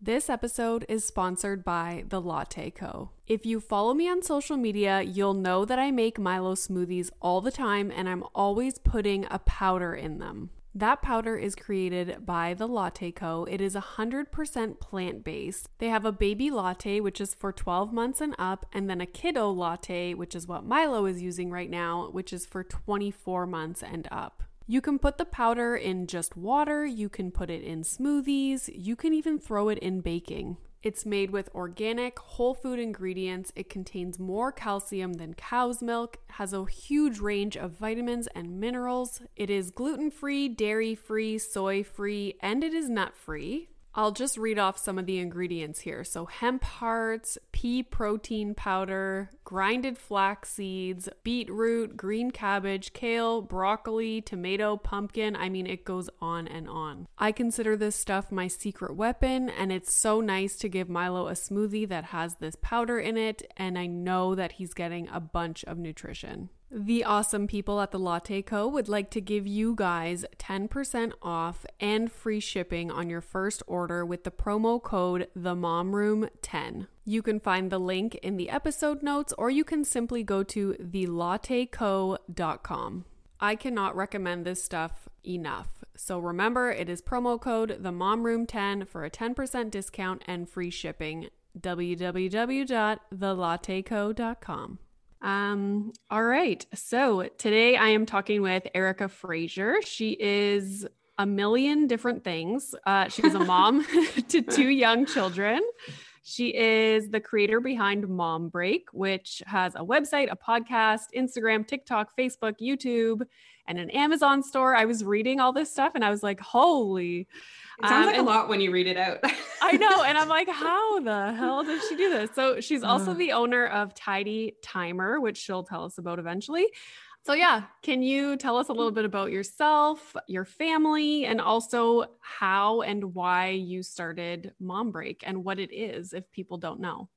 This episode is sponsored by The Latte Co. If you follow me on social media, you'll know that I make Milo smoothies all the time and I'm always putting a powder in them. That powder is created by the Latte Co. It is 100% plant based. They have a baby latte, which is for 12 months and up, and then a kiddo latte, which is what Milo is using right now, which is for 24 months and up. You can put the powder in just water, you can put it in smoothies, you can even throw it in baking. It's made with organic, whole food ingredients. It contains more calcium than cow's milk, has a huge range of vitamins and minerals. It is gluten free, dairy free, soy free, and it is nut free. I'll just read off some of the ingredients here. So, hemp hearts, pea protein powder, grinded flax seeds, beetroot, green cabbage, kale, broccoli, tomato, pumpkin. I mean, it goes on and on. I consider this stuff my secret weapon, and it's so nice to give Milo a smoothie that has this powder in it, and I know that he's getting a bunch of nutrition. The awesome people at the Latte Co. would like to give you guys 10% off and free shipping on your first order with the promo code TheMomRoom10. You can find the link in the episode notes or you can simply go to thelatteco.com. I cannot recommend this stuff enough. So remember, it is promo code TheMomRoom10 for a 10% discount and free shipping. www.thelatteco.com. Um, all right. So today I am talking with Erica Fraser. She is a million different things. Uh, she's a mom to two young children. She is the creator behind Mom Break, which has a website, a podcast, Instagram, TikTok, Facebook, YouTube, and an Amazon store. I was reading all this stuff and I was like, holy. It sounds Um, like a lot when you read it out. I know. And I'm like, how the hell did she do this? So she's also the owner of Tidy Timer, which she'll tell us about eventually. So, yeah, can you tell us a little bit about yourself, your family, and also how and why you started Mom Break and what it is if people don't know?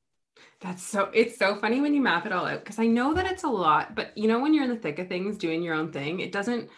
That's so it's so funny when you map it all out because I know that it's a lot, but you know when you're in the thick of things doing your own thing, it doesn't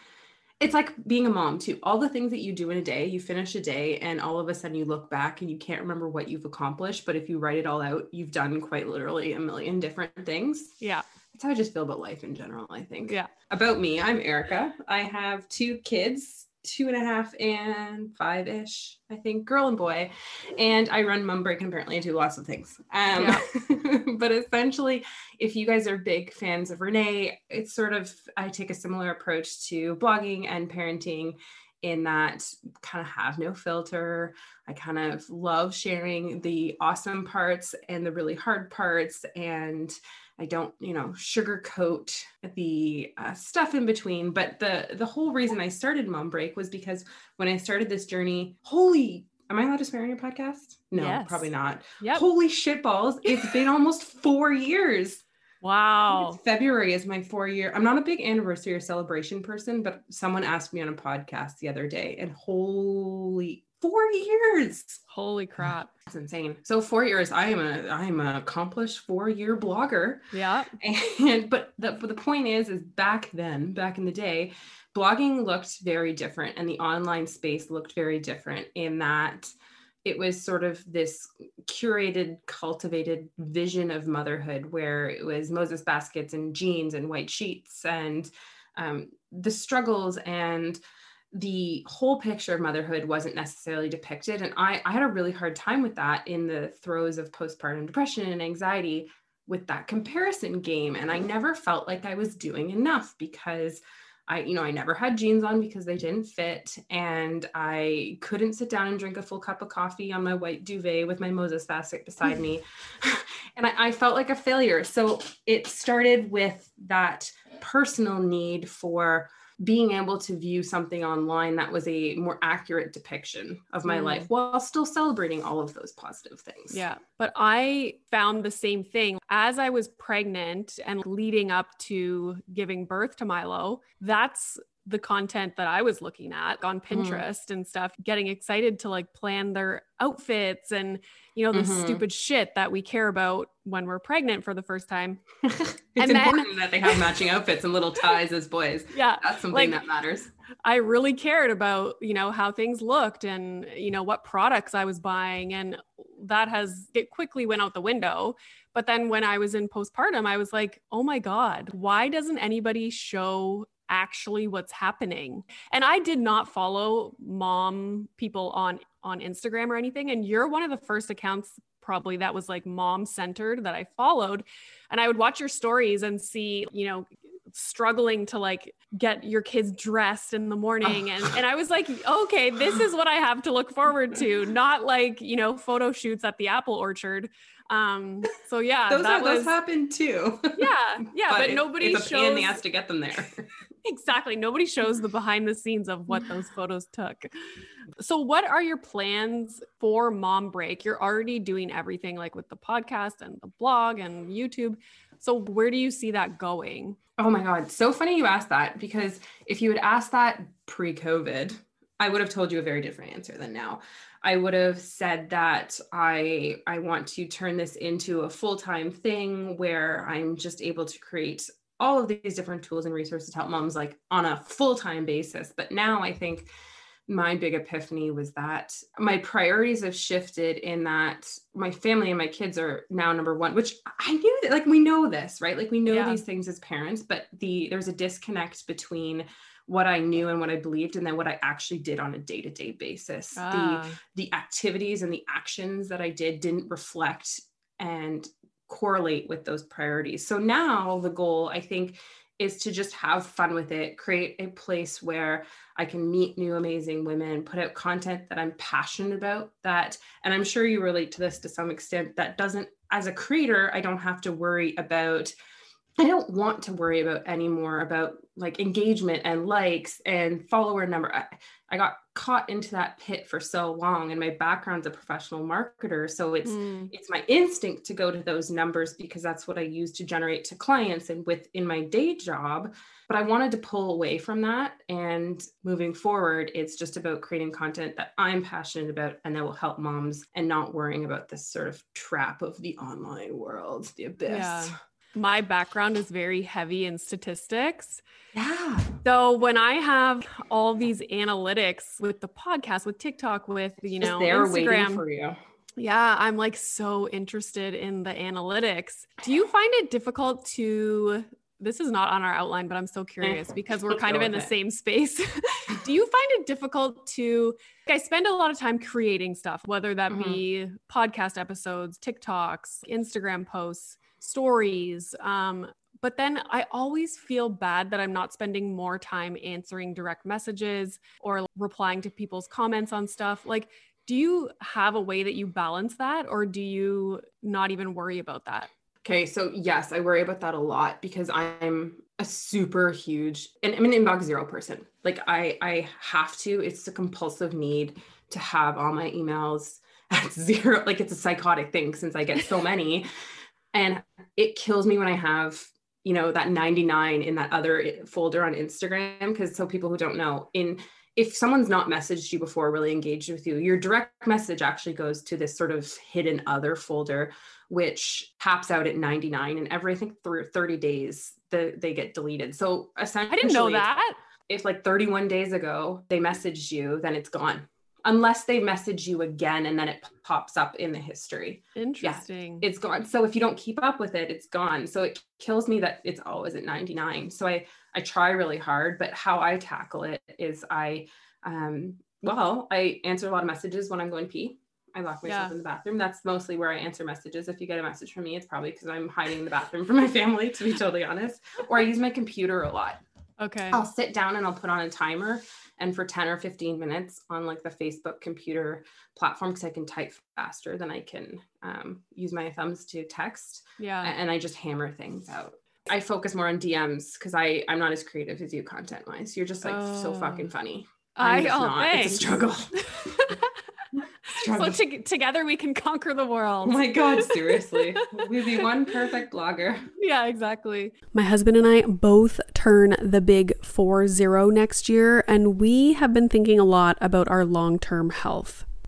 it's like being a mom too. All the things that you do in a day, you finish a day and all of a sudden you look back and you can't remember what you've accomplished, but if you write it all out, you've done quite literally a million different things. Yeah. That's how I just feel about life in general, I think. Yeah. About me, I'm Erica. I have two kids, two and a half and five ish, I think, girl and boy. And I run Mom Break and apparently I do lots of things. Um, but essentially, if you guys are big fans of Renee, it's sort of, I take a similar approach to blogging and parenting in that kind of have no filter. I kind of love sharing the awesome parts and the really hard parts and I don't, you know, sugarcoat the uh, stuff in between. But the the whole reason I started Mom Break was because when I started this journey, holy, am I allowed to swear on your podcast? No, Yes. probably not. Yep. Holy shit balls! It's been almost four years. Wow. February is my four year. I'm not a big anniversary or celebration person, but someone asked me on a podcast the other day, and holy, four years. Holy crap. That's insane. So four years. I am a I am an accomplished four year blogger. Yeah. And but the but the point is, is back then, back in the day, blogging looked very different, and the online space looked very different in that it was sort of this curated, cultivated vision of motherhood where it was Moses baskets and jeans and white sheets and um, the struggles and the whole picture of motherhood wasn't necessarily depicted. And I, I had a really hard time with that in the throes of postpartum depression and anxiety with that comparison game. And I never felt like I was doing enough because I, you know, I never had jeans on because they didn't fit. And I couldn't sit down and drink a full cup of coffee on my white duvet with my Moses basket beside me. and I, I felt like a failure. So it started with that personal need for being able to view something online that was a more accurate depiction of my Mm. life while still celebrating all of those positive things. Yeah. But I found the same thing as I was pregnant and leading up to giving birth to Milo. That's the content that I was looking at on Pinterest and stuff, getting excited to like plan their outfits and, you know, the Mhm. stupid shit that we care about when we're pregnant for the first time. it's And then- important that they have matching outfits and little ties as boys. Yeah. That's something Like- that matters. I really cared about, you know, how things looked and, you know, what products I was buying. And that has, it quickly went out the window. But then when I was in postpartum, I was like, oh my God, why doesn't anybody show actually what's happening? And I did not follow mom people on on Instagram or anything. And you're one of the first accounts probably that was like mom centered that I followed. And I would watch your stories and see, you know, struggling to like get your kids dressed in the morning and and I was like okay this is what I have to look forward to not like you know photo shoots at the apple orchard um so yeah Those, that are, those happen too. yeah yeah but, it- nobody it's a shows pain in the ass to get them there. Exactly. Nobody shows the behind the scenes of what those photos took. So what are your plans for mom break? You're already doing everything like with the podcast and the blog and youtube. So where do you see that going? Oh my God. So funny you asked that because if you had asked that pre COVID, I would have told you a very different answer than now. I would have said that I I want to turn this into a full-time thing where I'm just able to create all of these different tools and resources to help moms like on a full-time basis. But now I think my big epiphany was that my priorities have shifted in that my family and my kids are now number one which i knew that like we know this right like we know Yeah. these things as parents but the there's a disconnect between what i knew and what i believed and then what i actually did on a day-to-day basis the Ah, the activities and the actions that i did didn't reflect and correlate with those priorities so now the goal i think is to just have fun with it create a place where I can meet new amazing women, put out content that I'm passionate about that and I'm sure you relate to this to some extent that doesn't as a creator I don't have to worry about I don't want to worry about anymore about like engagement and likes and follower number. I, got caught into that pit for so long and my background's a professional marketer so it's mm, it's my instinct to go to those numbers because that's what I use to generate to clients and within my day job. But I wanted to pull away from that. And moving forward, it's just about creating content that I'm passionate about and that will help moms and not worrying about this sort of trap of the online world, the abyss. Yeah. My background is very heavy in statistics. Yeah. So when I have all these analytics with the podcast, with TikTok, with you know waiting Instagram, for you. yeah, I'm like so interested in the analytics. Do you find it difficult to? This is not on our outline, but I'm so curious because we're kind of in the it. same space. Do you find it difficult to? I spend a lot of time creating stuff, whether that mm-hmm. be podcast episodes, TikToks, Instagram posts, stories. Um, but then I always feel bad that I'm not spending more time answering direct messages or replying to people's comments on stuff. Like, do you have a way that you balance that, or do you not even worry about that? Okay, so yes, I worry about that a lot because I'm a super huge and I'm an inbox zero person. Like I I have to, it's a compulsive need to have all my emails at zero. Like it's a psychotic thing since I get so many. And it kills me when I have, you know, that 99 in that other eh, folder on Instagram. Because so people who don't know, in if someone's not messaged you before, really engaged with you, your direct message actually goes to this sort of hidden other folder which taps out at 99 and every I think through 30 days the, they get deleted. So essentially I didn't know that. if like 31 days ago they messaged you, then it's gone. Unless they message you again and then it pops up in the history. Interesting. It's gone. So if you don't keep up with it, it's gone. So it kills me that it's always at 99. So I I try really hard, but how I tackle it is I um well, I answer a lot of messages when I'm going pee. I lock myself Yeah. in the bathroom. That's mostly where I answer messages. If you get a message from me, it's probably because I'm hiding in the bathroom from my family, to be totally honest. Or I use my computer a lot. okay. I'll sit down and I'll put on a timer and for 10 or 15 minutes on like the Facebook computer platform because I can type faster than I can um, use my thumbs to text Yeah. and I just hammer things out. I focus more on DMs because I I'm not as creative as you content wise. You're just like so Oh. fucking funny. I I'm just oh, not. It's a struggle. so to- together we can conquer the world. Oh my god, seriously. We'd be one perfect blogger. yeah, exactly. My husband and I both turn the big 4 0 next year, and we have been thinking a lot about our long term health.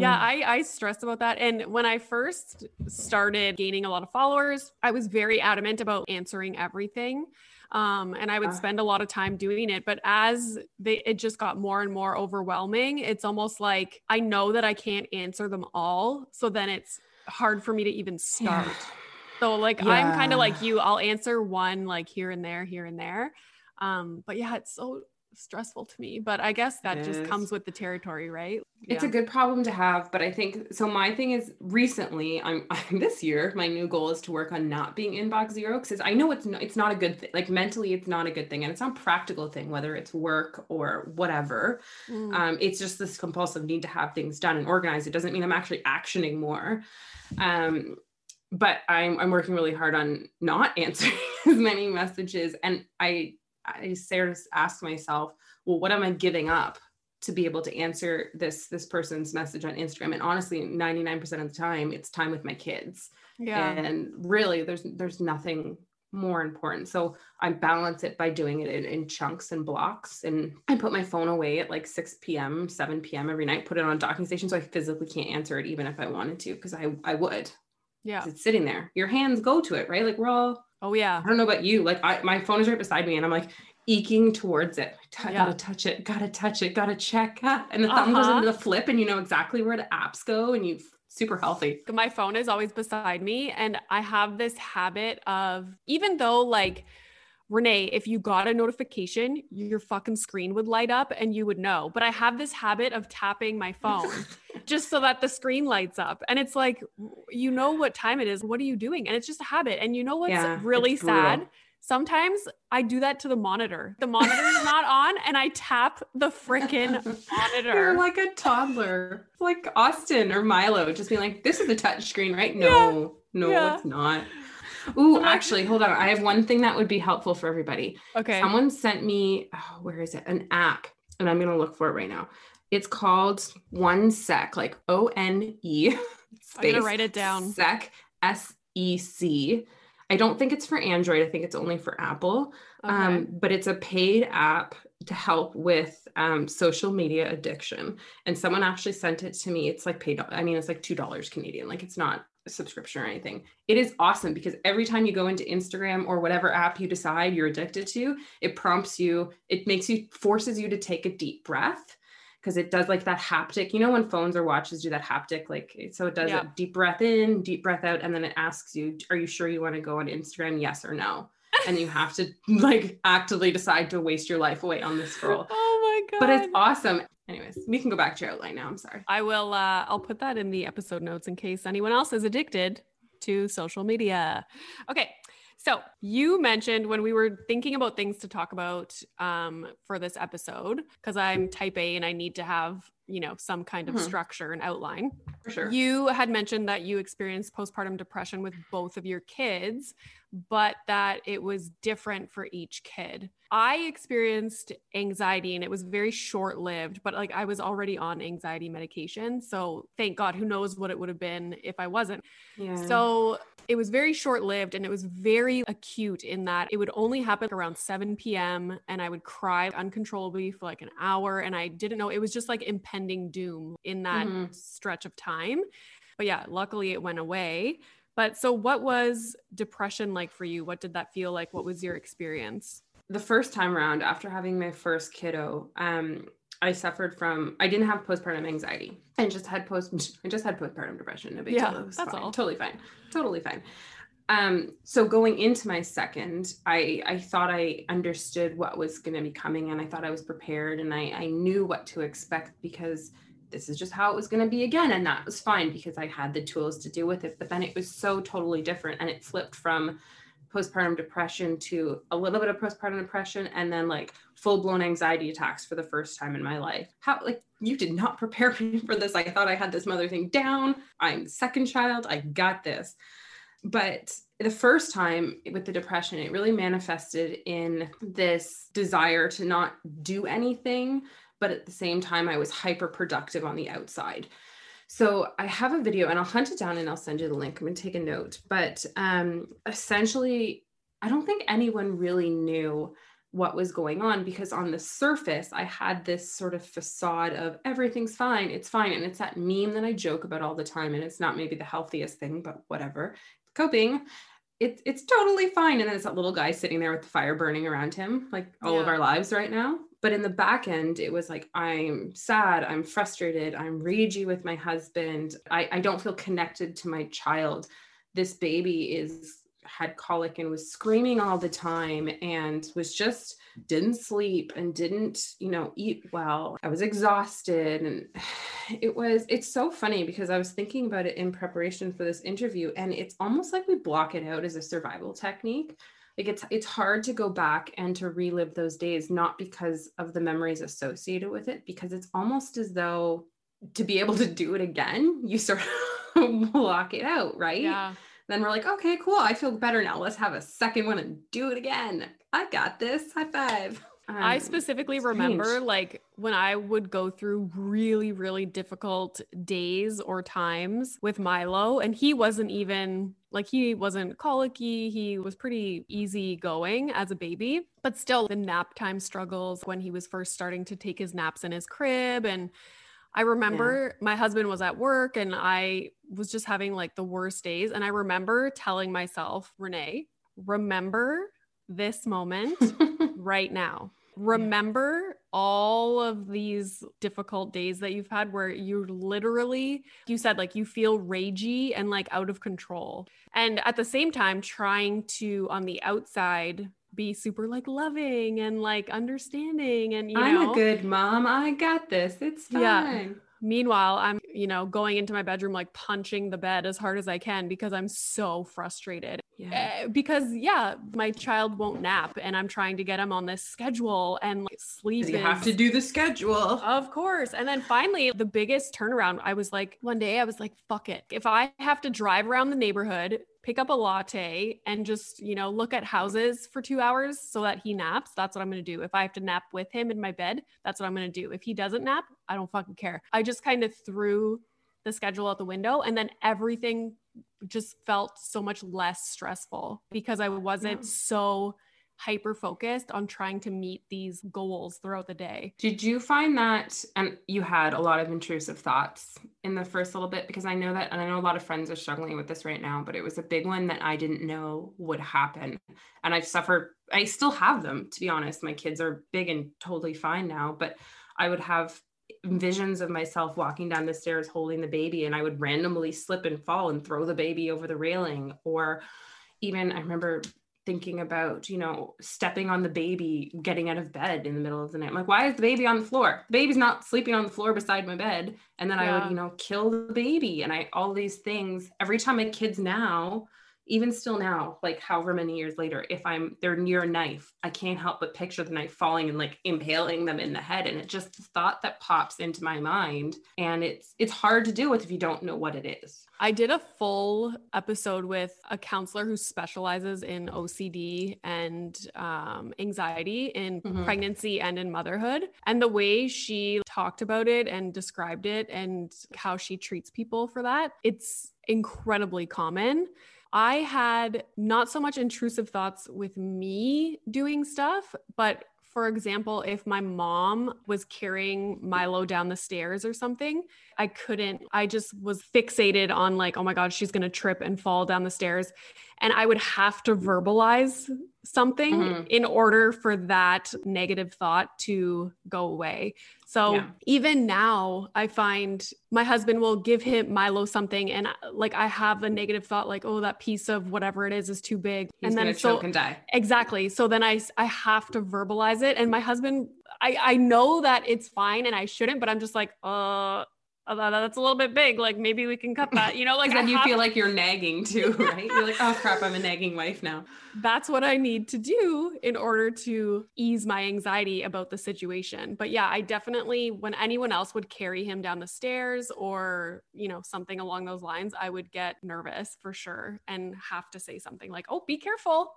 Yeah, I, I stress about that. And when I first started gaining a lot of followers, I was very adamant about answering everything. Um, and I would spend a lot of time doing it. But as they, it just got more and more overwhelming, it's almost like I know that I can't answer them all. So then it's hard for me to even start. So like I'm kind of like you, I'll answer one like here and there, here and there. Um, but yeah, it's so stressful to me. But I guess that It just is. comes with the territory, right? It's Yeah. a good problem to have, but I think so. My thing is recently, I'm, I'm this year. My new goal is to work on not being inbox zero because I know it's not, it's not a good thing. Like mentally, it's not a good thing, and it's not a practical thing, whether it's work or whatever. Mm. Um, it's just this compulsive need to have things done and organized. It doesn't mean I'm actually actioning more. Um, but I'm I'm working really hard on not answering as many messages, and I I sort of ask myself, well, what am I giving up to be able to answer this this person's message on Instagram? And honestly, 99% of the time, it's time with my kids. yeah. And really, there's there's nothing more important. So I balance it by doing it in, in chunks and blocks. And I put my phone away at like 6 p.m., 7 p.m. every night, put it on docking station so I physically can't answer it even if I wanted to, because I, I would. Yeah. It's sitting there. Your hands go to it, right? Like we're all Oh yeah. I don't know about you. Like I, my phone is right beside me and I'm like eking towards it. I Yeah. gotta touch it, gotta touch it, gotta check. And the thumb goes Uh-huh. into the flip and you know exactly where the apps go and you super healthy. My phone is always beside me. And I have this habit of, even though, like, Renee, if you got a notification, your fucking screen would light up and you would know. But I have this habit of tapping my phone just so that the screen lights up. And it's like, you know what time it is. What are you doing? And it's just a habit. And you know what's Yeah, really sad? Sometimes I do that to the monitor. The monitor is not on and I tap the freaking monitor. You're like a toddler, like Austin or Milo, just being like, "This is a touch screen, right?" No, no, Yeah. it's not. Ooh, actually, hold on. I have one thing that would be helpful for everybody. okay. Someone sent me, oh, where is it? An app, and I'm gonna look for it right now. It's called One Sec, like O N E I'm space. gonna write it down. Sec S E C. I don't think it's for Android. I think it's only for Apple. Okay. Um, but it's a paid app to help with um, social media addiction. And someone actually sent it to me. It's like paid. I mean, it's like two dollars Canadian. Like it's not subscription or anything. It is awesome because every time you go into Instagram or whatever app you decide you're addicted to, it prompts you. It makes you forces you to take a deep breath because it does like that haptic. You know when phones or watches do that haptic, like so it does Yeah. a deep breath in, deep breath out, and then it asks you, "Are you sure you want to go on Instagram? Yes or no?" and you have to like actively decide to waste your life away on this scroll. Oh my god. But it's awesome. Anyways, we can go back to your outline now. I'm sorry. I will uh I'll put that in the episode notes in case anyone else is addicted to social media. Okay. So, you mentioned when we were thinking about things to talk about um, for this episode, because I'm type A and I need to have, you know, some kind of Mhm. structure and outline. For sure. You had mentioned that you experienced postpartum depression with both of your kids. But that it was different for each kid. I experienced anxiety and it was very short lived, but like I was already on anxiety medication. So thank God, who knows what it would have been if I wasn't. Yeah. So it was very short lived and it was very acute in that it would only happen around 7 p.m. and I would cry uncontrollably for like an hour. And I didn't know, it was just like impending doom in that Mhm. stretch of time. But yeah, luckily it went away. But so what was depression like for you? What did that feel like? What was your experience? the first time around after having my first kiddo um i suffered from i didn't have postpartum anxiety i just had post i just had postpartum depression no big Yeah, deal it was that's fine. all. totally fine totally fine um so going into my second i i thought i understood what was going to be coming and i thought i was prepared and i i knew what to expect because this is just how it was going to be again and that was fine because i had the tools to deal with it. But then it was so totally different and it flipped from postpartum depression to a little bit of postpartum depression and then like full-blown anxiety attacks for the first time in my life. How like you did not prepare me for this. I thought i had this mother thing down. I'm second child. I got this. But the first time with the depression it really manifested in this desire to not do anything but at the same time i was hyper productive on the outside so I have a video and I'll hunt it down and I'll send you the link. I'm going to take a note. But um, essentially, I don't think anyone really knew what was going on because on the surface, I had this sort of facade of everything's fine, it's fine. And it's that meme that I joke about all the time. And it's not maybe the healthiest thing, but whatever. Coping. It's, it's totally fine. And then it's that little guy sitting there with the fire burning around him, like all of our lives right now. But in the back end, it was like, I'm sad, I'm frustrated, I'm ragey with my husband. I, I don't feel connected to my child. This baby is had colic and was screaming all the time and was just didn't sleep and didn't you know eat well i was exhausted and it was it's so funny because i was thinking about it in preparation for this interview and it's almost like we block it out as a survival technique like it's it's hard to go back and to relive those days not because of the memories associated with it because it's almost as though to be able to do it again you sort of block it out right? Yeah. then we're like okay cool i feel better now. Let's have a second one and do it again. I got this. High five I Um, specifically strange. remember like when I would go through really, really difficult days or times with Milo, and he wasn't even like he wasn't colicky. He was pretty easy going as a baby, but still the nap time struggles when he was first starting to take his naps in his crib. And I remember my husband was at work and I was just having like the worst days. And I remember telling myself, Renee, remember this moment right now. Remember all of these difficult days that you've had where you literally, you said like you feel ragey and like out of control. And at the same time, trying to on the outside be super like loving and like understanding and you i'm know? a good mom. I got this. It's fine. Yeah. Meanwhile, I'm, you know, going into my bedroom, like punching the bed as hard as I can because I'm so frustrated. yeah Eh, Because, yeah, my child won't nap and I'm trying to get him on this schedule and like, sleep. you have to do the schedule Of course. And then finally, the biggest turnaround, I was like, one day I was like, fuck it. If I have to drive around the neighborhood, pick up a latte, and just, you know, look at houses for two hours so that he naps, that's what I'm going to do. If I have to nap with him in my bed, that's what I'm going to do. If he doesn't nap, I don't fucking care. I just kind of threw the schedule out the window and then everything just felt so much less stressful because I wasn't Yeah. so hyper focused on trying to meet these goals throughout the day. Did you find that, and you had a lot of intrusive thoughts in the first little bit? Because I know that, and I know a lot of friends are struggling with this right now, but it was a big one that I didn't know would happen. And I've suffered, I still have them, to be honest. My kids are big and totally fine now, but I would have visions of myself walking down the stairs holding the baby, and I would randomly slip and fall and throw the baby over the railing. Or even, I remember thinking about, you know, stepping on the baby, getting out of bed in the middle of the night. I'm like, why is the baby on the floor? The baby's not sleeping on the floor beside my bed. And then I would, you know, kill the baby. And I, all these things, every time my kids now, even still now, like however many years later, if I'm they're near a knife, I can't help but picture the knife falling and like impaling them in the head. And it just the thought that pops into my mind. And it's it's hard to deal with if you don't know what it is. I did a full episode with a counselor who specializes in OCD and um, anxiety in Mhm. pregnancy and in motherhood. And the way she talked about it and described it and how she treats people for that, it's incredibly common. I had not so much intrusive thoughts with me doing stuff, but for example, if my mom was carrying Milo down the stairs or something, I couldn't, I just was fixated on like, oh my God, she's going to trip and fall down the stairs. And I would have to verbalize something Mhm. in order for that negative thought to go away. So Yeah. even now, I find my husband will give him Milo something, and like I have a negative thought, like, oh, that piece of whatever it is is too big. He's and then so choke and die. Exactly. So then I I have to verbalize it and my husband I I know that it's fine and I shouldn't but I'm just like uh uh, that- that's a little bit big like maybe we can cut that you know like Like then you have- feel like you're nagging too, right? You're like, oh crap, I'm a nagging wife now. that's what I need to do in order to ease my anxiety about the situation. But yeah, I definitely, when anyone else would carry him down the stairs or, you know, something along those lines, I would get nervous for sure and have to say something like, oh, be careful.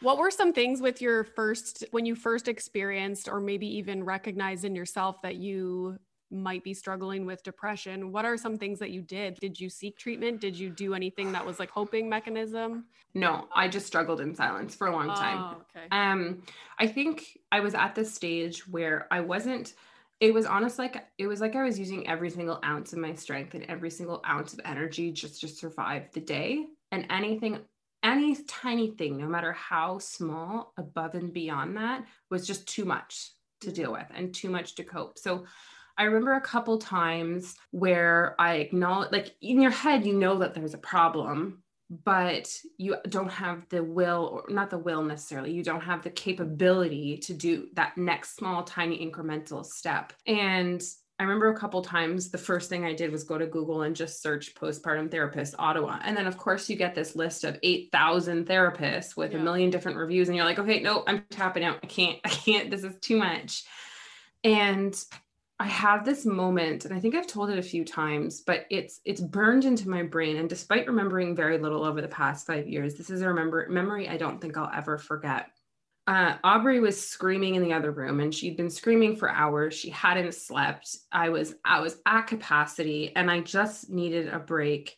What were some things with your first, when you first experienced or maybe even recognized in yourself that you might be struggling with depression? What are some things that you did? Did you seek treatment? Did you do anything that was like coping mechanism? No, I just struggled in silence for a long time. Oh, okay. Um, I think I was at this stage where I wasn't. It was honest like it was like I was using every single ounce of my strength and every single ounce of energy just to survive the day. And anything, any tiny thing, no matter how small, above and beyond that, was just too much to deal with and too much to cope. So I remember a couple times where I acknowledge, like in your head, you know that there's a problem, but you don't have the will, or not the will necessarily, you don't have the capability to do that next small, tiny incremental step. And I remember a couple times the first thing I did was go to Google and just search postpartum therapist Ottawa. And then, of course, you get this list of 8,000 therapists with Yeah. a million different reviews. And you're like, okay, no, I'm tapping out. I can't, I can't, this is too much. And I have this moment, and I think I've told it a few times, but it's it's burned into my brain. And despite remembering very little over the past five years, this is a remember memory I don't think I'll ever forget. Uh, Aubrey was screaming in the other room, and she'd been screaming for hours. She hadn't slept. I was I was at capacity, and I just needed a break.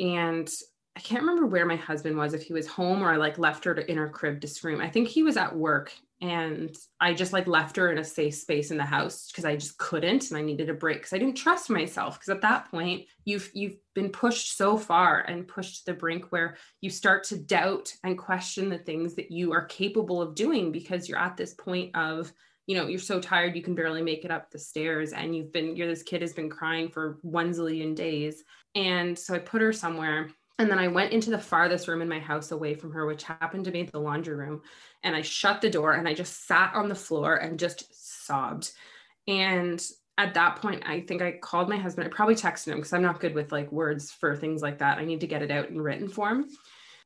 And I can't remember where my husband was, if he was home or I like left her to, in her crib to scream. I think he was at work and I just like left her in a safe space in the house because I just couldn't and I needed a break because I didn't trust myself because at that point you've you've been pushed so far and pushed to the brink where you start to doubt and question the things that you are capable of doing because you're at this point of you know you're so tired you can barely make it up the stairs and you've been you're this kid has been crying for one zillion days. And so I put her somewhere and then I went into the farthest room in my house away from her, which happened to be the laundry room. And I shut the door and I just sat on the floor and just sobbed. And at that point, I think I called my husband. I probably texted him because I'm not good with like words for things like that. I need to get it out in written form.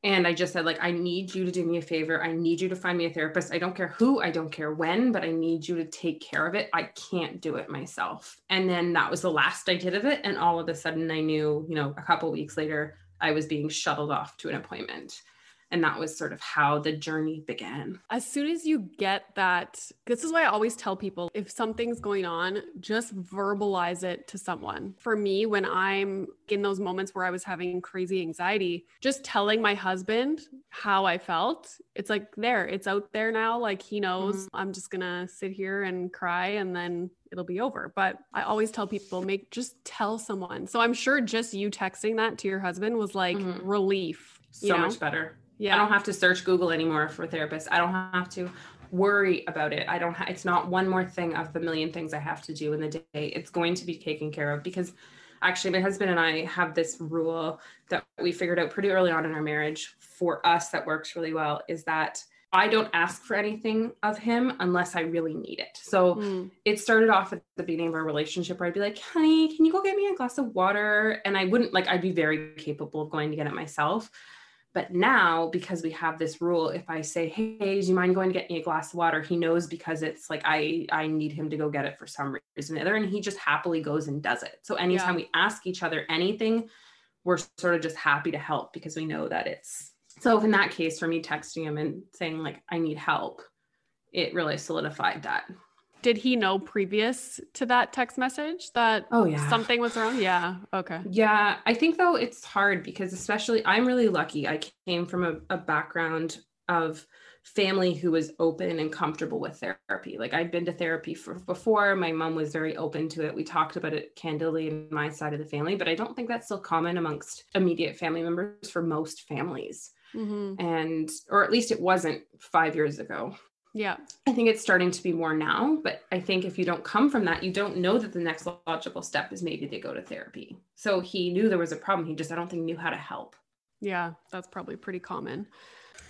And I just said, like, I need you to do me a favor. I need you to find me a therapist. I don't care who, I don't care when, but I need you to take care of it. I can't do it myself. And then that was the last I did of it. And all of a sudden, I knew, you know, a couple weeks later, I was being shuttled off to an appointment. And that was sort of how the journey began. As soon as you get that, this is why I always tell people if something's going on, just verbalize it to someone. For me, when I'm in those moments where I was having crazy anxiety, just telling my husband how I felt, it's like there, it's out there now. Like he knows I'm just gonna sit here and cry and then it'll be over. But I always tell people, make just tell someone. So I'm sure just you texting that to your husband was like Mhm. relief. So know? much better. Yeah. I don't have to search Google anymore for a therapist. I don't have to worry about it. I don't ha- it's not one more thing of the million things I have to do in the day. It's going to be taken care of because actually my husband and I have this rule that we figured out pretty early on in our marriage for us that works really well is that I don't ask for anything of him unless I really need it. So Mm. it started off at the beginning of our relationship where I'd be like, honey, can you go get me a glass of water? And I wouldn't like, I'd be very capable of going to get it myself. But now, because we have this rule, if I say, "Hey, do you mind going to get me a glass of water?" He knows because it's like I I need him to go get it for some reason or other, and he just happily goes and does it. So anytime Yeah. we ask each other anything, we're sort of just happy to help because we know that it's. So in that case, for me texting him and saying like I need help, it really solidified that. Did he know previous to that text message that Oh yeah. something was wrong? Yeah. Okay. Yeah, I think though it's hard because especially I'm really lucky. I came from a, a background of family who was open and comfortable with therapy. Like I'd been to therapy for before. My mom was very open to it. We talked about it candidly in my side of the family, but I don't think that's still common amongst immediate family members for most families. hmm And or at least it wasn't 5 years ago. Yeah. I think it's starting to be more now, but I think if you don't come from that, you don't know that the next logical step is maybe they go to therapy. So he knew there was a problem. He just, I don't think, knew how to help. Yeah. That's probably pretty common.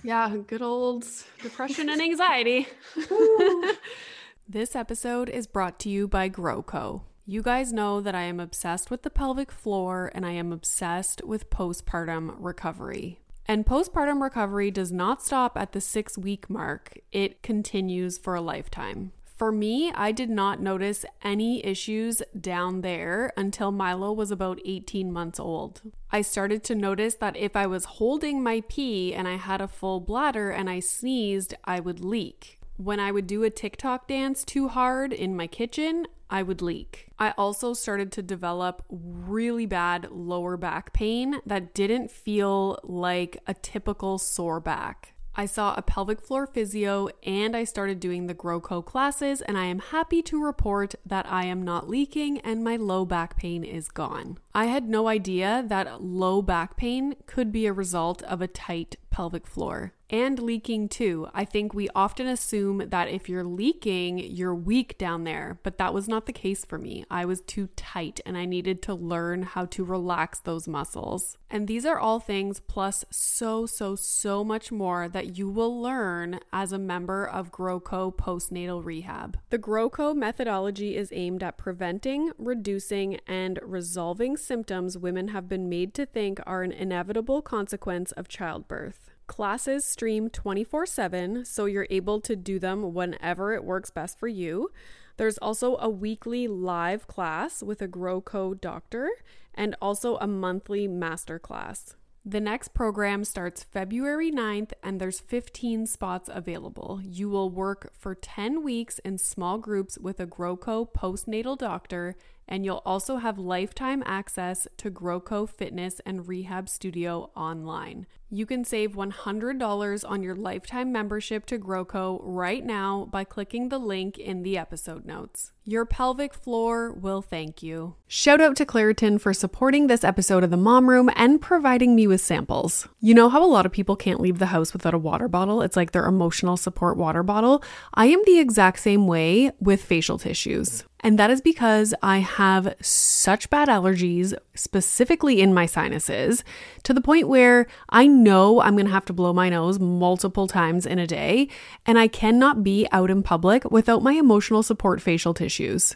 Yeah. Good old depression and anxiety. this episode is brought to you by GrowCo. You guys know that I am obsessed with the pelvic floor and I am obsessed with postpartum recovery. And postpartum recovery does not stop at the six week mark, it continues for a lifetime. For me, I did not notice any issues down there until Milo was about 18 months old. I started to notice that if I was holding my pee and I had a full bladder and I sneezed, I would leak. When I would do a TikTok dance too hard in my kitchen, I would leak. I also started to develop really bad lower back pain that didn't feel like a typical sore back. I saw a pelvic floor physio and I started doing the GrowCo classes, and I am happy to report that I am not leaking and my low back pain is gone. I had no idea that low back pain could be a result of a tight pelvic floor and leaking too. I think we often assume that if you're leaking, you're weak down there, but that was not the case for me. I was too tight and I needed to learn how to relax those muscles. And these are all things plus so, so, so much more that you will learn as a member of GrowCo Postnatal Rehab. The GrowCo methodology is aimed at preventing, reducing, and resolving symptoms women have been made to think are an inevitable consequence of childbirth. Classes stream 24 7, so you're able to do them whenever it works best for you. There's also a weekly live class with a GrowCo doctor and also a monthly master class. The next program starts February 9th and there's 15 spots available. You will work for 10 weeks in small groups with a GrowCo postnatal doctor and you'll also have lifetime access to GrowCo Fitness and Rehab Studio online. You can save $100 on your lifetime membership to GrowCo right now by clicking the link in the episode notes. Your pelvic floor will thank you. Shout out to Claritin for supporting this episode of the Mom Room and providing me with samples. You know how a lot of people can't leave the house without a water bottle? It's like their emotional support water bottle. I am the exact same way with facial tissues. And that is because I have such bad allergies, specifically in my sinuses, to the point where I know I'm to have to blow my nose multiple times in a day, and I cannot be out in public without my emotional support facial tissues.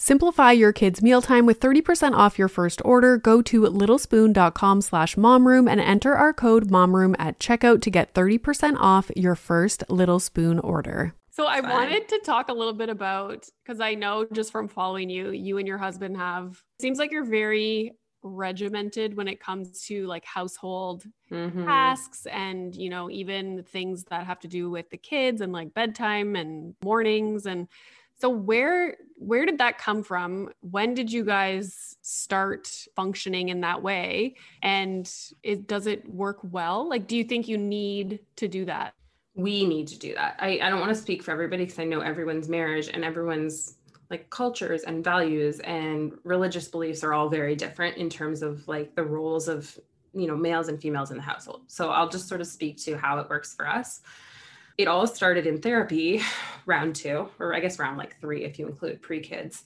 Simplify your kids' mealtime with 30% off your first order. Go to littlespoon.com slash momroom and enter our code momroom at checkout to get 30% off your first Little Spoon order. So I Fun. wanted to talk a little bit about because I know just from following you, you and your husband have seems like you're very regimented when it comes to like household Mhm. tasks and you know even things that have to do with the kids and like bedtime and mornings and so where where did that come from when did you guys start functioning in that way and it does it work well like do you think you need to do that we need to do that. I, I don't want to speak for everybody because I know everyone's marriage and everyone's like cultures and values and religious beliefs are all very different in terms of like the roles of you know males and females in the household. So I'll just sort of speak to how it works for us. It all started in therapy, round two, or I guess round like three if you include pre-kids.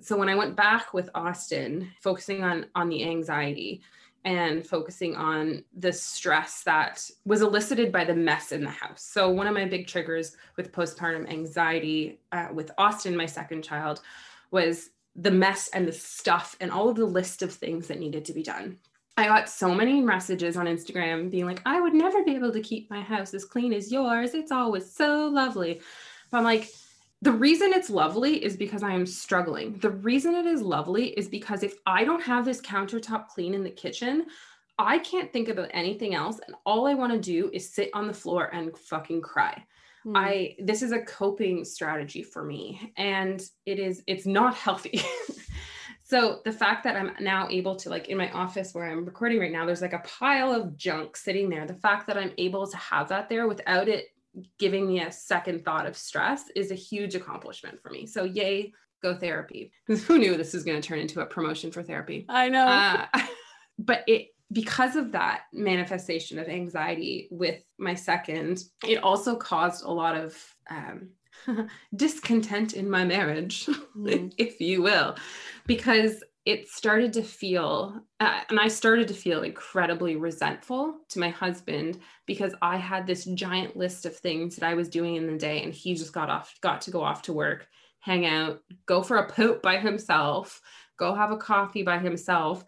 So when I went back with Austin, focusing on on the anxiety, and focusing on the stress that was elicited by the mess in the house. So, one of my big triggers with postpartum anxiety uh, with Austin, my second child, was the mess and the stuff and all of the list of things that needed to be done. I got so many messages on Instagram being like, I would never be able to keep my house as clean as yours. It's always so lovely. But I'm like, the reason it's lovely is because I am struggling. The reason it is lovely is because if I don't have this countertop clean in the kitchen, I can't think about anything else. And all I want to do is sit on the floor and fucking cry. Hmm. I this is a coping strategy for me and it is it's not healthy. so the fact that I'm now able to like in my office where I'm recording right now there's like a pile of junk sitting there. The fact that I'm able to have that there without it giving me a second thought of stress is a huge accomplishment for me. So yay, go therapy. Who knew this was going to turn into a promotion for therapy? i know Uh, but it because of that manifestation of anxiety with my second, it also caused a lot of um, discontent in my marriage, Mm. if you will, because it started to feel, uh, and I started to feel incredibly resentful to my husband because I had this giant list of things that I was doing in the day, and he just got off, got to go off to work, hang out, go for a poop by himself, go have a coffee by himself,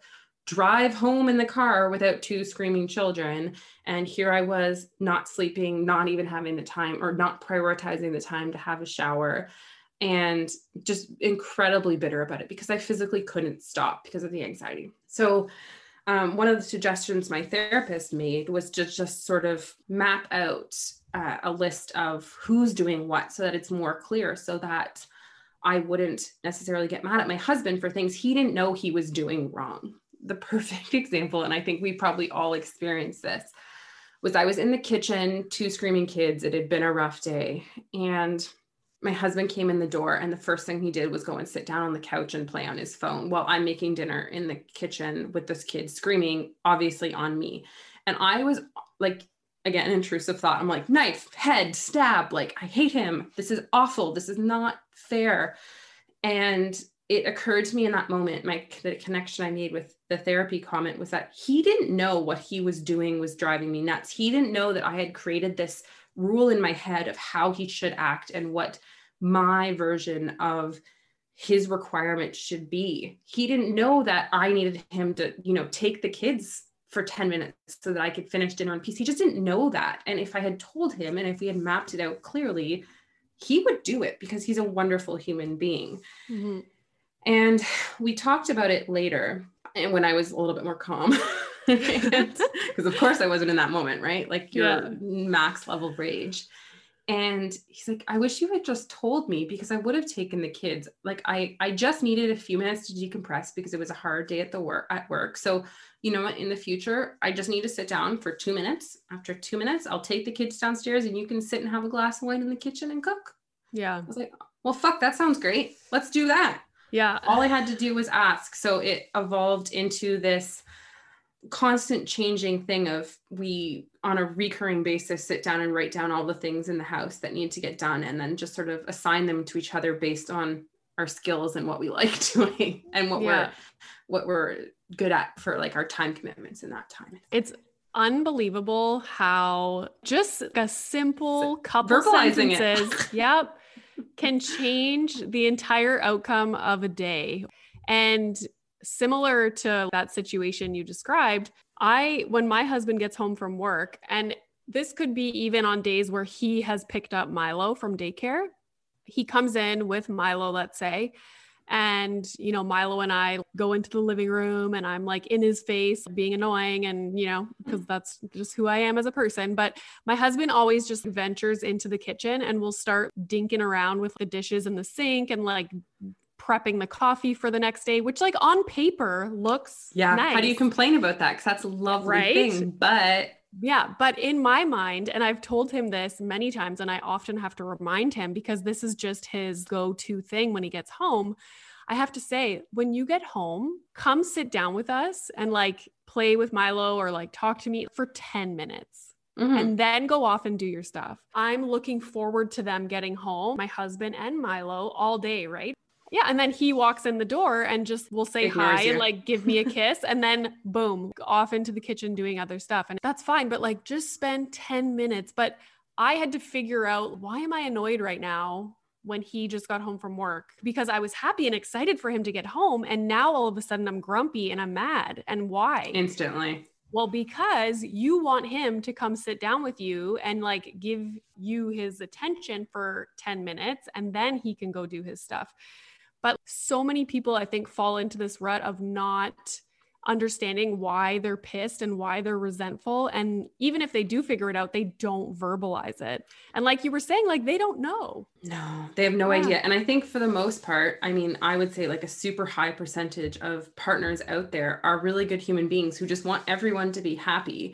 drive home in the car without two screaming children. And here I was not sleeping, not even having the time or not prioritizing the time to have a shower and just incredibly bitter about it because I physically couldn't stop because of the anxiety. So, um, one of the suggestions my therapist made was to just sort of map out uh, a list of who's doing what so that it's more clear so that I wouldn't necessarily get mad at my husband for things he didn't know he was doing wrong. The perfect example, and I think we probably all experienced this, was I was in the kitchen, two screaming kids. It had been a rough day. And my husband came in the door, and the first thing he did was go and sit down on the couch and play on his phone while I'm making dinner in the kitchen with this kid screaming, obviously on me. And I was like, again, intrusive thought. I'm like, knife, head, stab. Like, I hate him. This is awful. This is not fair. And it occurred to me in that moment, my the connection I made with the therapy comment was that he didn't know what he was doing was driving me nuts. He didn't know that I had created this rule in my head of how he should act and what my version of his requirement should be. He didn't know that I needed him to, you know, take the kids for 10 minutes so that I could finish dinner in peace. He just didn't know that. And if I had told him and if we had mapped it out clearly, he would do it because he's a wonderful human being. Mm-hmm. And we talked about it later and when I was a little bit more calm. Because of course I wasn't in that moment, right? Like your yeah. max level rage. And he's like, I wish you had just told me because I would have taken the kids. Like I I just needed a few minutes to decompress because it was a hard day at the work at work. So you know what, in the future, I just need to sit down for two minutes. After two minutes, I'll take the kids downstairs and you can sit and have a glass of wine in the kitchen and cook. Yeah. I was like, well, fuck, that sounds great. Let's do that. Yeah. All I had to do was ask. So it evolved into this constant changing thing of we on a recurring basis sit down and write down all the things in the house that need to get done and then just sort of assign them to each other based on our skills and what we like doing and what yeah. we're what we're good at for like our time commitments in that time. It's unbelievable how just a simple couple sentences, it. yep, can change the entire outcome of a day. And similar to that situation you described, I, when my husband gets home from work, and this could be even on days where he has picked up Milo from daycare, he comes in with Milo, let's say, and, you know, Milo and I go into the living room and I'm like in his face being annoying and, you know, because that's just who I am as a person. But my husband always just ventures into the kitchen and we'll start dinking around with the dishes in the sink and like prepping the coffee for the next day, which like on paper looks yeah. Nice. How do you complain about that? Because that's a lovely right? thing, but yeah, but in my mind, and I've told him this many times, and I often have to remind him because this is just his go to thing when he gets home. I have to say, when you get home, come sit down with us and like play with Milo or like talk to me for 10 minutes. Mm-hmm. And then go off and do your stuff. I'm looking forward to them getting home, my husband and Milo, all day, right? Yeah. And then he walks in the door and just will say Ignores hi you. and like give me a kiss. and then boom, off into the kitchen doing other stuff. And that's fine. But like just spend 10 minutes. But I had to figure out why am I annoyed right now when he just got home from work because I was happy and excited for him to get home. And now all of a sudden I'm grumpy and I'm mad. And why? Instantly. Well, because you want him to come sit down with you and like give you his attention for 10 minutes and then he can go do his stuff. But so many people, I think, fall into this rut of not understanding why they're pissed and why they're resentful. And even if they do figure it out, they don't verbalize it. And like you were saying, like they don't know. No, they have no yeah. idea. And I think for the most part, I mean, I would say like a super high percentage of partners out there are really good human beings who just want everyone to be happy.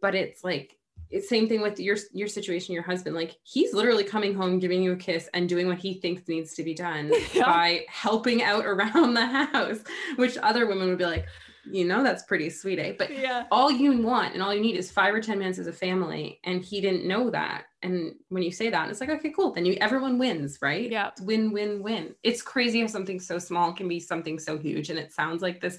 But it's like, same thing with your your situation your husband like he's literally coming home giving you a kiss and doing what he thinks needs to be done yeah. by helping out around the house which other women would be like you know that's pretty sweet eh? But yeah. all you want and all you need is five or ten minutes as a family and he didn't know that. And when you say that it's like okay cool then you everyone wins right? Yeah. It's win win win. It's crazy how something so small can be something so huge and it sounds like this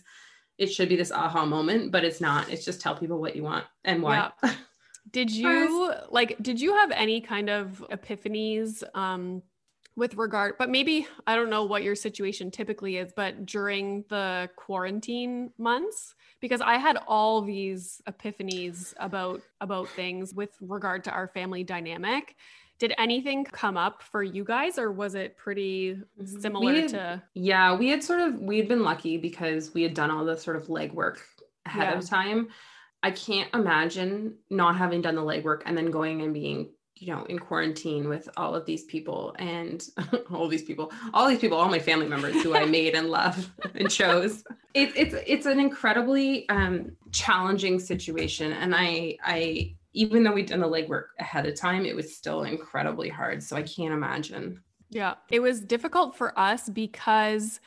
it should be this aha moment but it's not. It's just tell people what you want and why. Yeah. Did you like did you have any kind of epiphanies um with regard but maybe I don't know what your situation typically is but during the quarantine months because I had all these epiphanies about about things with regard to our family dynamic. Did anything come up for you guys or was it pretty similar had, to Yeah, we had sort of we had been lucky because we had done all the sort of legwork ahead yeah. of time I can't imagine not having done the legwork and then going and being, you know, in quarantine with all of these people and all these people, all these people, all my family members who I made and love and chose. It, it's it's an incredibly um, challenging situation, and I I even though we'd done the legwork ahead of time, it was still incredibly hard. So I can't imagine. Yeah, it was difficult for us because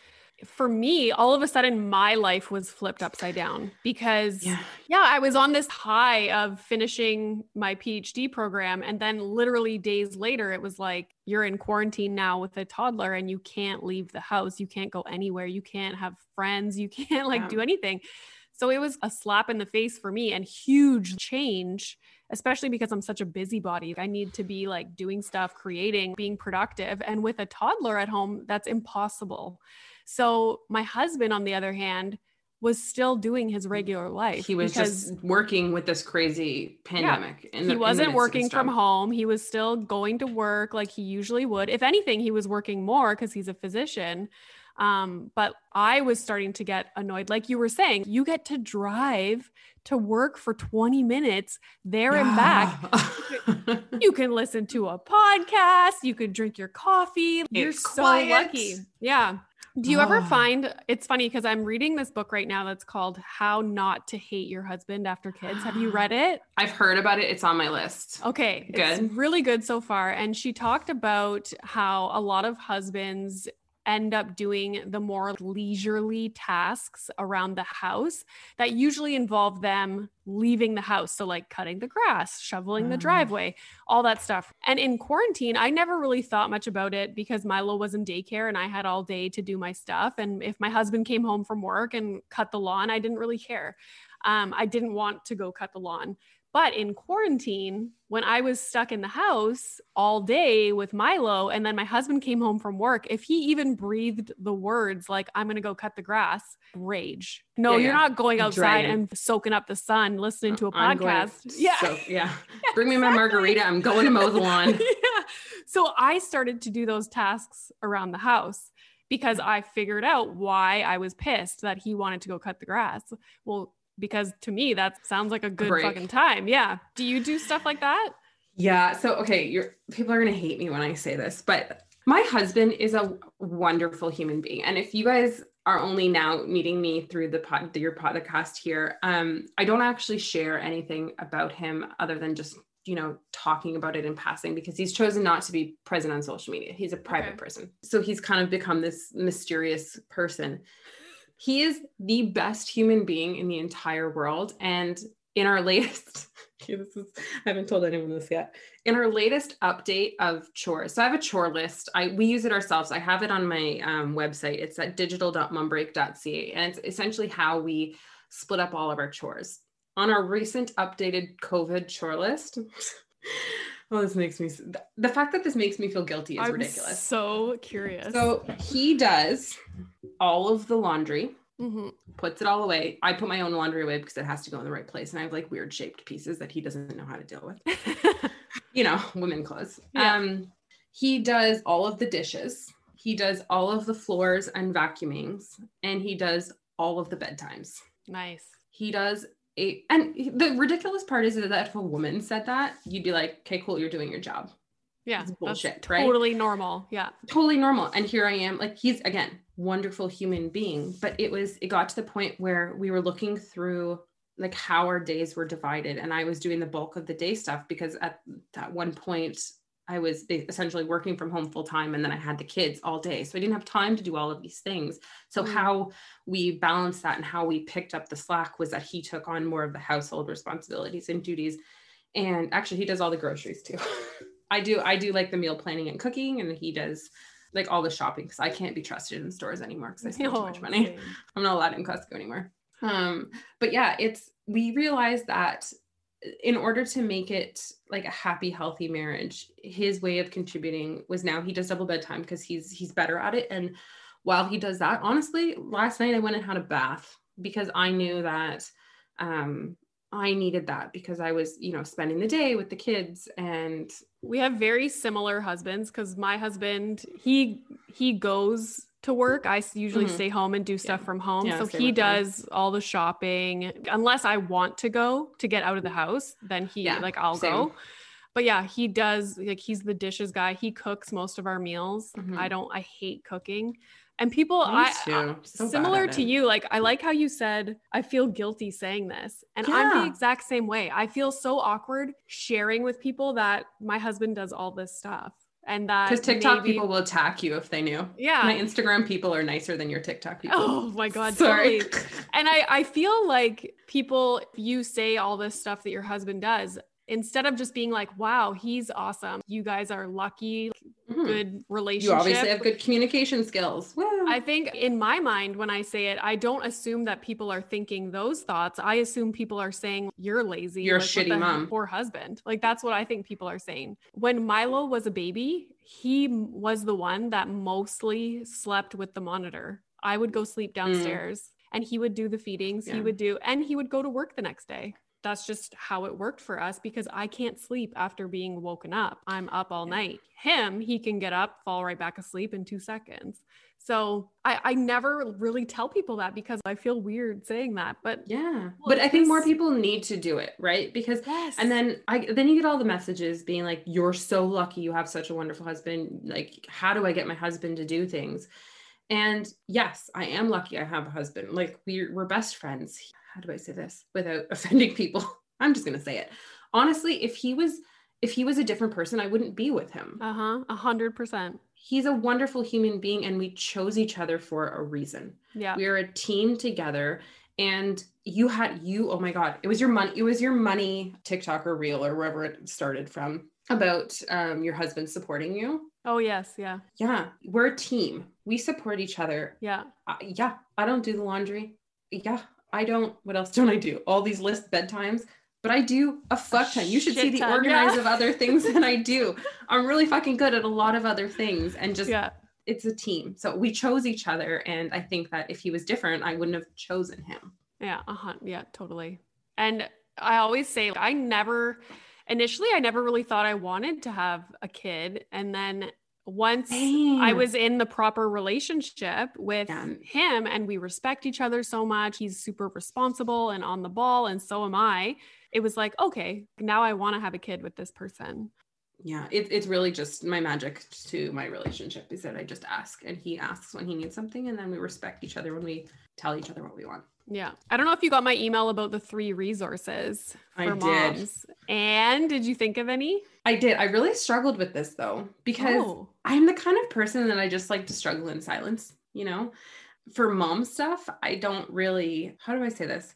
for me, all of a sudden my life was flipped upside down because Yeah. yeah, I was on this high of finishing my PhD program. And then literally days later, it was like, you're in quarantine now with a toddler and you can't leave the house. You can't go anywhere. You can't have friends. You can't like Yeah. do anything. So it was a slap in the face for me and huge change, especially because I'm such a busybody. I need to be like doing stuff, creating, being productive. And with a toddler at home, that's impossible. So my husband, on the other hand, was still doing his regular life. He was because- just working with this crazy pandemic. in the- he wasn't working from home. He was still going to work like he usually would. If anything, he was working more because he's a physician. Um, but I was starting to get annoyed. Like you were saying, you get to drive to work for 20 minutes there and back. You can listen to a podcast, you can drink your coffee. You're so quiet. lucky. Yeah. Do you ever Oh. find it's funny because I'm reading this book right now that's called How Not to Hate Your Husband After Kids. Have you read it? I've heard about it. It's on my list. Okay, it's Good. really good so far. And she talked about how a lot of husbands end up doing the more leisurely tasks around the house that usually involve them leaving the house. So, like cutting the grass, shoveling the Ah. driveway, all that stuff. And in quarantine, I never really thought much about it because Milo was in daycare and I had all day to do my stuff. And if my husband came home from work and cut the lawn, I didn't really care. Um, I didn't want to go cut the lawn. But in quarantine, when I was stuck in the house all day with Milo, and then my husband came home from work, if he even breathed the words like, I'm going to go cut the grass, rage. No, Yeah, you're yeah. not going outside and soaking up the sun, listening uh, to a I'm podcast. yeah. So, yeah. Bring me my margarita. I'm going to mow the lawn. yeah. So I started to do those tasks around the house because I figured out why I was pissed that he wanted to go cut the grass. Well, because to me that sounds like a good fucking time. Yeah. Do you do stuff like that? Yeah. So okay, you're people are gonna hate me when I say this, but my husband is a wonderful human being. And if you guys are only now meeting me through the pod your podcast here, um, I don't actually share anything about him other than just you know talking about it in passing because he's chosen not to be present on social media. He's a private Okay. person. So he's kind of become this mysterious person. He is the best human being in the entire world. And in our latest, is, I haven't told anyone this yet. In our latest update of chores, so I have a chore list. I we use it ourselves. I have it on my um, website. It's at digital.mombreak.ca, and it's essentially how we split up all of our chores. On our recent updated COVID chore list, oh, this makes me the fact that this makes me feel guilty is I'm ridiculous. so curious. So he does all of the laundry, Mhm. puts it all away. I put my own laundry away because it has to go in the right place. And I have like weird shaped pieces that he doesn't know how to deal with. You know, women clothes. Yeah. Um, he does all of the dishes. He does all of the floors and vacuumings, and he does all of the bedtimes. nice. He does and the ridiculous part is that if a woman said that, you'd be like, okay, cool, you're doing your job. Yeah. It's that's bullshit, right? Totally normal. Yeah. totally normal and here i am like he's again wonderful human being but it was it got to the point where we were looking through like how our days were divided and i was doing the bulk of the day stuff because at that one point i was essentially working from home full time and then i had the kids all day so i didn't have time to do all of these things. So Mm. how we balanced that and how we picked up the slack was that he took on more of the household responsibilities and duties. And actually he does all the groceries too. I do i do like the meal planning and cooking and he does like all the shopping because i can't be trusted in stores anymore because i spend too much Oh, money. same. i'm not allowed in costco anymore. Um but yeah it's we realized that in order to make it like a happy healthy marriage his way of contributing was now he does double bedtime because he's he's better at it. And while he does that honestly last night i went and had a bath because i knew that um i needed that because i was you know spending the day with the kids. And We have very similar husbands because my husband he he goes to work. I usually Mhm. stay home and do stuff Yeah. from home. Yeah, so he does all the shopping unless I want to go to get out of the house. Then he Yeah, like I'll same. go. But yeah, he does like he's the dishes guy. He cooks most of our meals. Mhm. I don't. I hate cooking. And people, I. I- So similar to it. you, like I like how you said, I feel guilty saying this. And I'm the exact same way. I feel so awkward sharing with people that my husband does all this stuff. And that Because TikTok maybe- people will attack you if they knew. yeah My Instagram people are nicer than your TikTok people. oh my god Sorry. totally and I, I feel like people if you say all this stuff that your husband does instead of just being like wow he's awesome you guys are lucky. Good relationship You obviously have good communication skills. Woo. I think in my mind, when I say it, I don't assume that people are thinking those thoughts. I assume people are saying, You're lazy. You're a what shitty mom." Poor husband. Like, that's what I think people are saying. When Milo was a baby, he was the one that mostly slept with the monitor. I would go sleep downstairs and he would do the feedings. He Mm. Would do, and he would go to work the next day. That's just how it worked for us because I can't sleep after being woken up. I'm up all night. Him, he can get up, fall right back asleep in two seconds. So I, I never really tell people that because I feel weird saying that. But yeah. Well, but I think more people need to do it, right? Because yes. and then I then you get all the messages being like, You're so lucky you have such a wonderful husband. Like, how do I get my husband to do things? And yes, I am lucky I have a husband. Like we're we're best friends. How do I say this without offending people? I'm just gonna say it. Honestly, if he was if he was a different person, I wouldn't be with him. uh huh, a hundred percent. He's a wonderful human being and we chose each other for a reason. Yeah. we are a team together and you had you oh my god it was your money it was your money tiktok or reel or wherever it started from about um, your husband supporting you Oh yes. Yeah. yeah we're a team we support each other Yeah. uh, yeah i don't do the laundry yeah i don't what else don't i do all these list bedtimes but i do a fuck ton you should see the ton, organize yeah. of other things that i do i'm really fucking good at a lot of other things and just yeah. it's a team so we chose each other and i think that if he was different i wouldn't have chosen him Yeah, uh huh. Yeah, totally. And I always say, I never, initially, I never really thought I wanted to have a kid. And then once I was in the proper relationship with Yeah. him and we respect each other so much, he's super responsible and on the ball, and so am I. It was like, okay, now I want to have a kid with this person. yeah it, it's really just my magic to my relationship is that i just ask and he asks when he needs something and then we respect each other when we tell each other what we want Yeah. I don't know if you got my email about the three resources for I did. moms. And did you think of any? i did i really struggled with this though because Oh, i'm the kind of person that i just like to struggle in silence you know for mom stuff i don't really how do i say this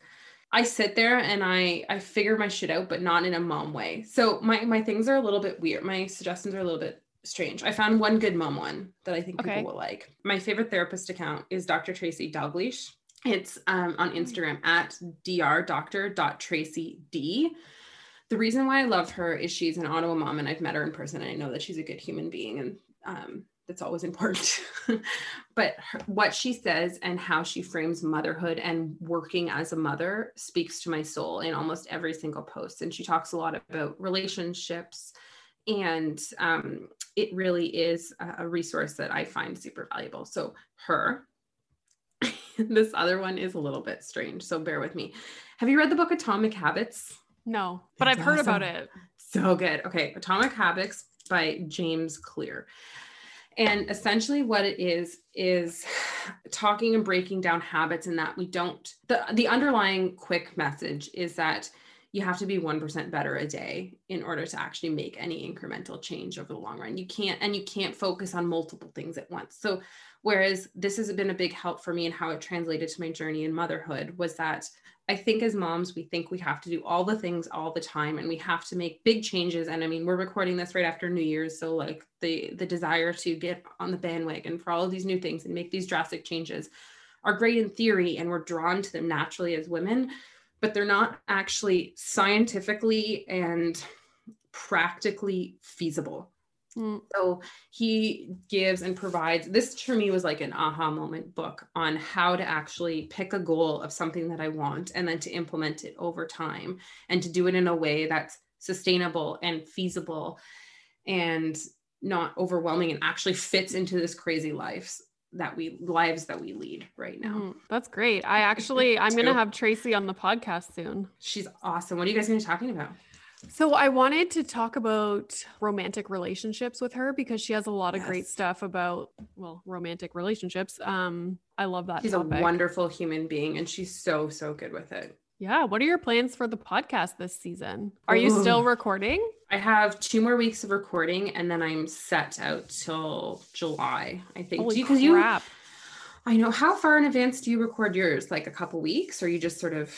i sit there and i i figure my shit out but not in a mom way so my my things are a little bit weird my suggestions are a little bit strange i found one good mom one that i think Okay. people will like my favorite therapist account is dr tracy dalgleish it's um, on instagram at drdoctor.tracyd the reason why I love her is she's an Ottawa mom and I've met her in person and I know that she's a good human being and um, that's always important. but her, what she says and how she frames motherhood and working as a mother speaks to my soul in almost every single post. And she talks a lot about relationships and um, it really is a, a resource that I find super valuable. So her. this other one is a little bit strange, so bear with me. Have you read the book Atomic Habits? no, but That's I've heard about it. So good. Okay, Atomic Habits by James Clear. And essentially what it is is talking and breaking down habits and that we don't the the underlying quick message is that you have to be 1% better a day in order to actually make any incremental change over the long run. You can't and you can't focus on multiple things at once. So whereas this has been a big help for me and how it translated to my journey in motherhood was that I think as moms, we think we have to do all the things all the time and we have to make big changes. And I mean, we're recording this right after New Year's. So like the the desire to get on the bandwagon for all of these new things and make these drastic changes are great in theory and we're drawn to them naturally as women, but they're not actually scientifically and practically feasible. Mm, So he gives and provides this for me was like an aha moment book on how to actually pick a goal of something that I want and then to implement it over time and to do it in a way that's sustainable and feasible and not overwhelming and actually fits into this crazy lives that we lives that we lead right now. mhm. That's great. I actually, I'm going to have Tracy on the podcast soon. She's awesome. What are you guys going to be talking about? So I wanted to talk about romantic relationships with her because she has a lot of great stuff about well romantic relationships. Um, I love that. She's topic. a wonderful human being and she's so so good with it. Yeah. What are your plans for the podcast this season? Are you still recording? I have two more weeks of recording and then I'm set out till July, I think. Holy Because you, crap. I know. How far in advance do you record yours? Like a couple weeks, or are you just sort of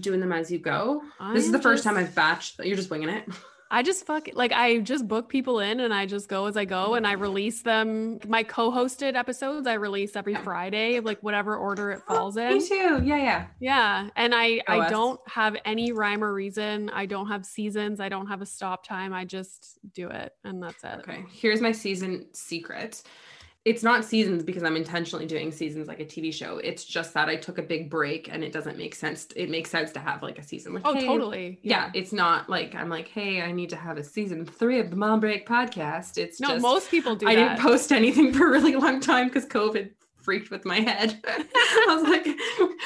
doing them as you go? this is the first time I've batched. You're just winging it. I just fuck like I just book people in and I just go as I go and I release them. My co-hosted episodes I release every Yeah. Friday, like whatever order it oh, falls in. Me too. Yeah, yeah. Yeah, and I I don't have any rhyme or reason. I don't have seasons. I don't have a stop time. I just do it, and that's it. Okay. Here's my season secret. It's not seasons because I'm intentionally doing seasons like a TV show. It's just that I took a big break and it doesn't make sense. It makes sense to have like a season. Like, Oh, hey, totally. Yeah. it's not like I'm like, hey, I need to have a season three of the Mom Break podcast. It's No, just most people do I that. didn't post anything for a really long time because COVID freaked with my head. I was like,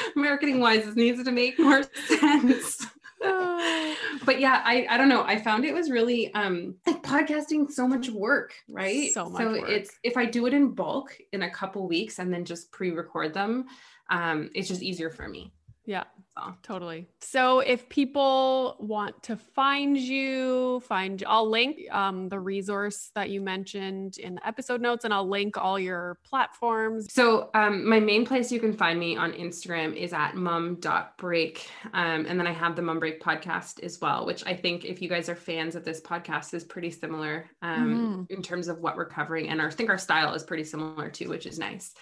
marketing wise, this needs to make more sense. But yeah, I, I don't know. I found it was really um like podcasting so much work, right? So much so work. it's if I do it in bulk in a couple weeks and then just pre-record them, um, it's just easier for me. Yeah, So totally. So if people want to find you, find I'll link um, the resource that you mentioned in the episode notes, and I'll link all your platforms. So um, my main place you can find me on Instagram is at mom.break. Um, and then I have the Mom Break podcast as well, which I think if you guys are fans of this podcast is pretty similar um, in terms of what we're covering. And our, I think our style is pretty similar too, which is nice.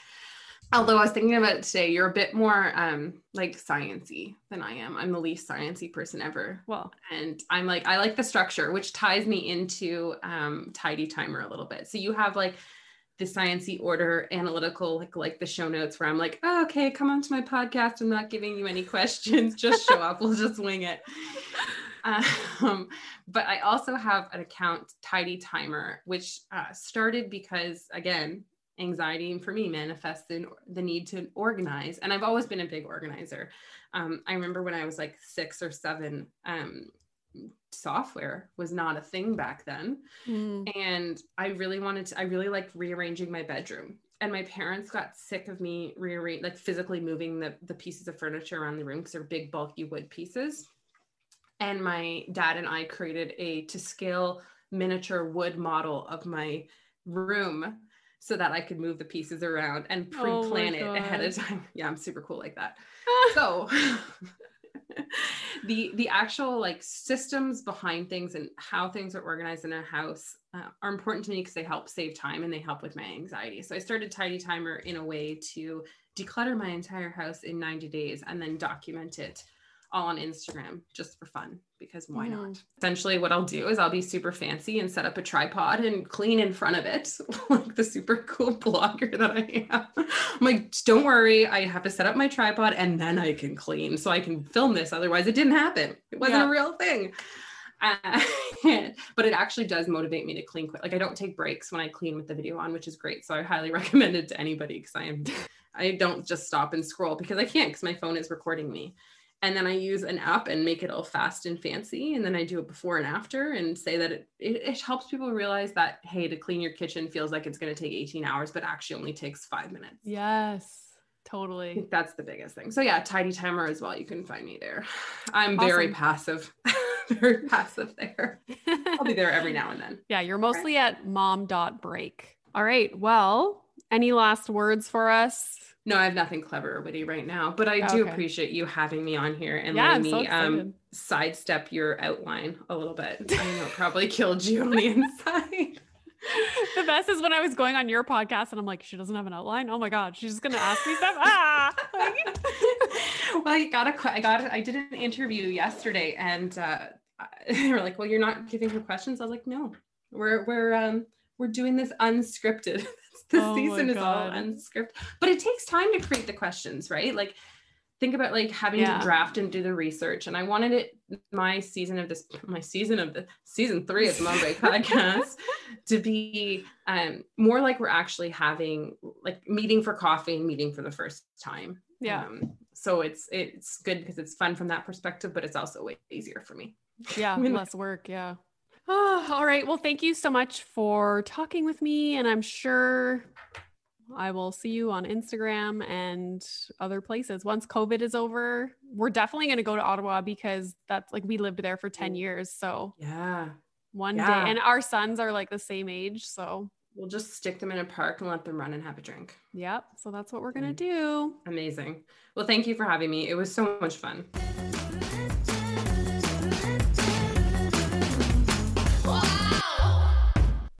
Although I was thinking about it today, you're a bit more um, like sciency than I am. I'm the least sciency person ever Well, and I'm like, I like the structure, which ties me into um, Tidy Timer a little bit. So you have like the sciency order, analytical, like like the show notes, where I'm like, oh, okay, come on to my podcast. I'm not giving you any questions. Just show up. We'll just wing it. Um, but I also have an account, Tidy Timer, which uh, started because again, anxiety and for me manifests in the need to organize, and I've always been a big organizer. Um, I remember when I was like six or seven, um, software was not a thing back then. mm, And I really wanted to, I really liked rearranging my bedroom. And my parents got sick of me rearrange, like physically moving the, the pieces of furniture around the room because they're big, bulky wood pieces. And my dad and I created a to scale miniature wood model of my room so that I could move the pieces around and Oh pre-plan it ahead of time. Yeah, I'm super cool like that. So the the actual like systems behind things and how things are organized in a house uh, are important to me because they help save time and they help with my anxiety. So i started tidy timer in a way to declutter my entire house in 90 days and then document it all on instagram just for fun because why Mhm. not? Essentially what i'll do is i'll be super fancy and set up a tripod and clean in front of it like the super cool blogger that i am. I'm like don't worry i have to set up my tripod and then i can clean so i can film this otherwise it didn't happen. It wasn't Yeah. a real thing. Uh, but it actually does motivate me to clean quick like i don't take breaks when i clean with the video on which is great so i highly recommend it to anybody because i am i don't just stop and scroll because i can't because my phone is recording me and then I use an app and make it all fast and fancy. And then I do it before and after and say that it, it, it helps people realize that, hey, to clean your kitchen feels like it's going to take 18 hours, but actually only takes five minutes. yes, totally. that's the biggest thing. So yeah, tidy timer as well. You can find me there. I'm very passive, very passive there. I'll be there every now and then. yeah, you're mostly at mom.break. All right. Well, any last words for us? No, I have nothing clever or witty right now, but I do Okay. appreciate you having me on here and Yeah, letting so me um, sidestep your outline a little bit. I know it probably killed you on the inside. the best is when I was going on your podcast and I'm like, she doesn't have an outline. Oh my God, she's just gonna ask me stuff. Ah, well, I got a, I got, a, I did an interview yesterday, and uh, they were like, "Well, you're not giving her questions." I was like, "No, we're we're um we're doing this unscripted. This Oh season is all unscripted, but it takes time to create the questions, right? Like." Think about like having Yeah. to draft and do the research, and I wanted it my season of this, my season of the season three of the Mom Break podcast to be um, more like we're actually having like meeting for coffee and meeting for the first time. Yeah. Um, so it's it's good because it's fun from that perspective, but it's also way easier for me. yeah, I mean, less work. Yeah. Oh, all right. Well, thank you so much for talking with me. And I'm sure I will see you on Instagram and other places. Once COVID is over, we're definitely going to go to Ottawa because that's like we lived there for 10 years. So Yeah. one Yeah. day. And our sons are like the same age. So, We'll just stick them in a park and let them run and have a drink. yep. So that's what we're going to Mm. do. Amazing. Well, thank you for having me. It was so much fun.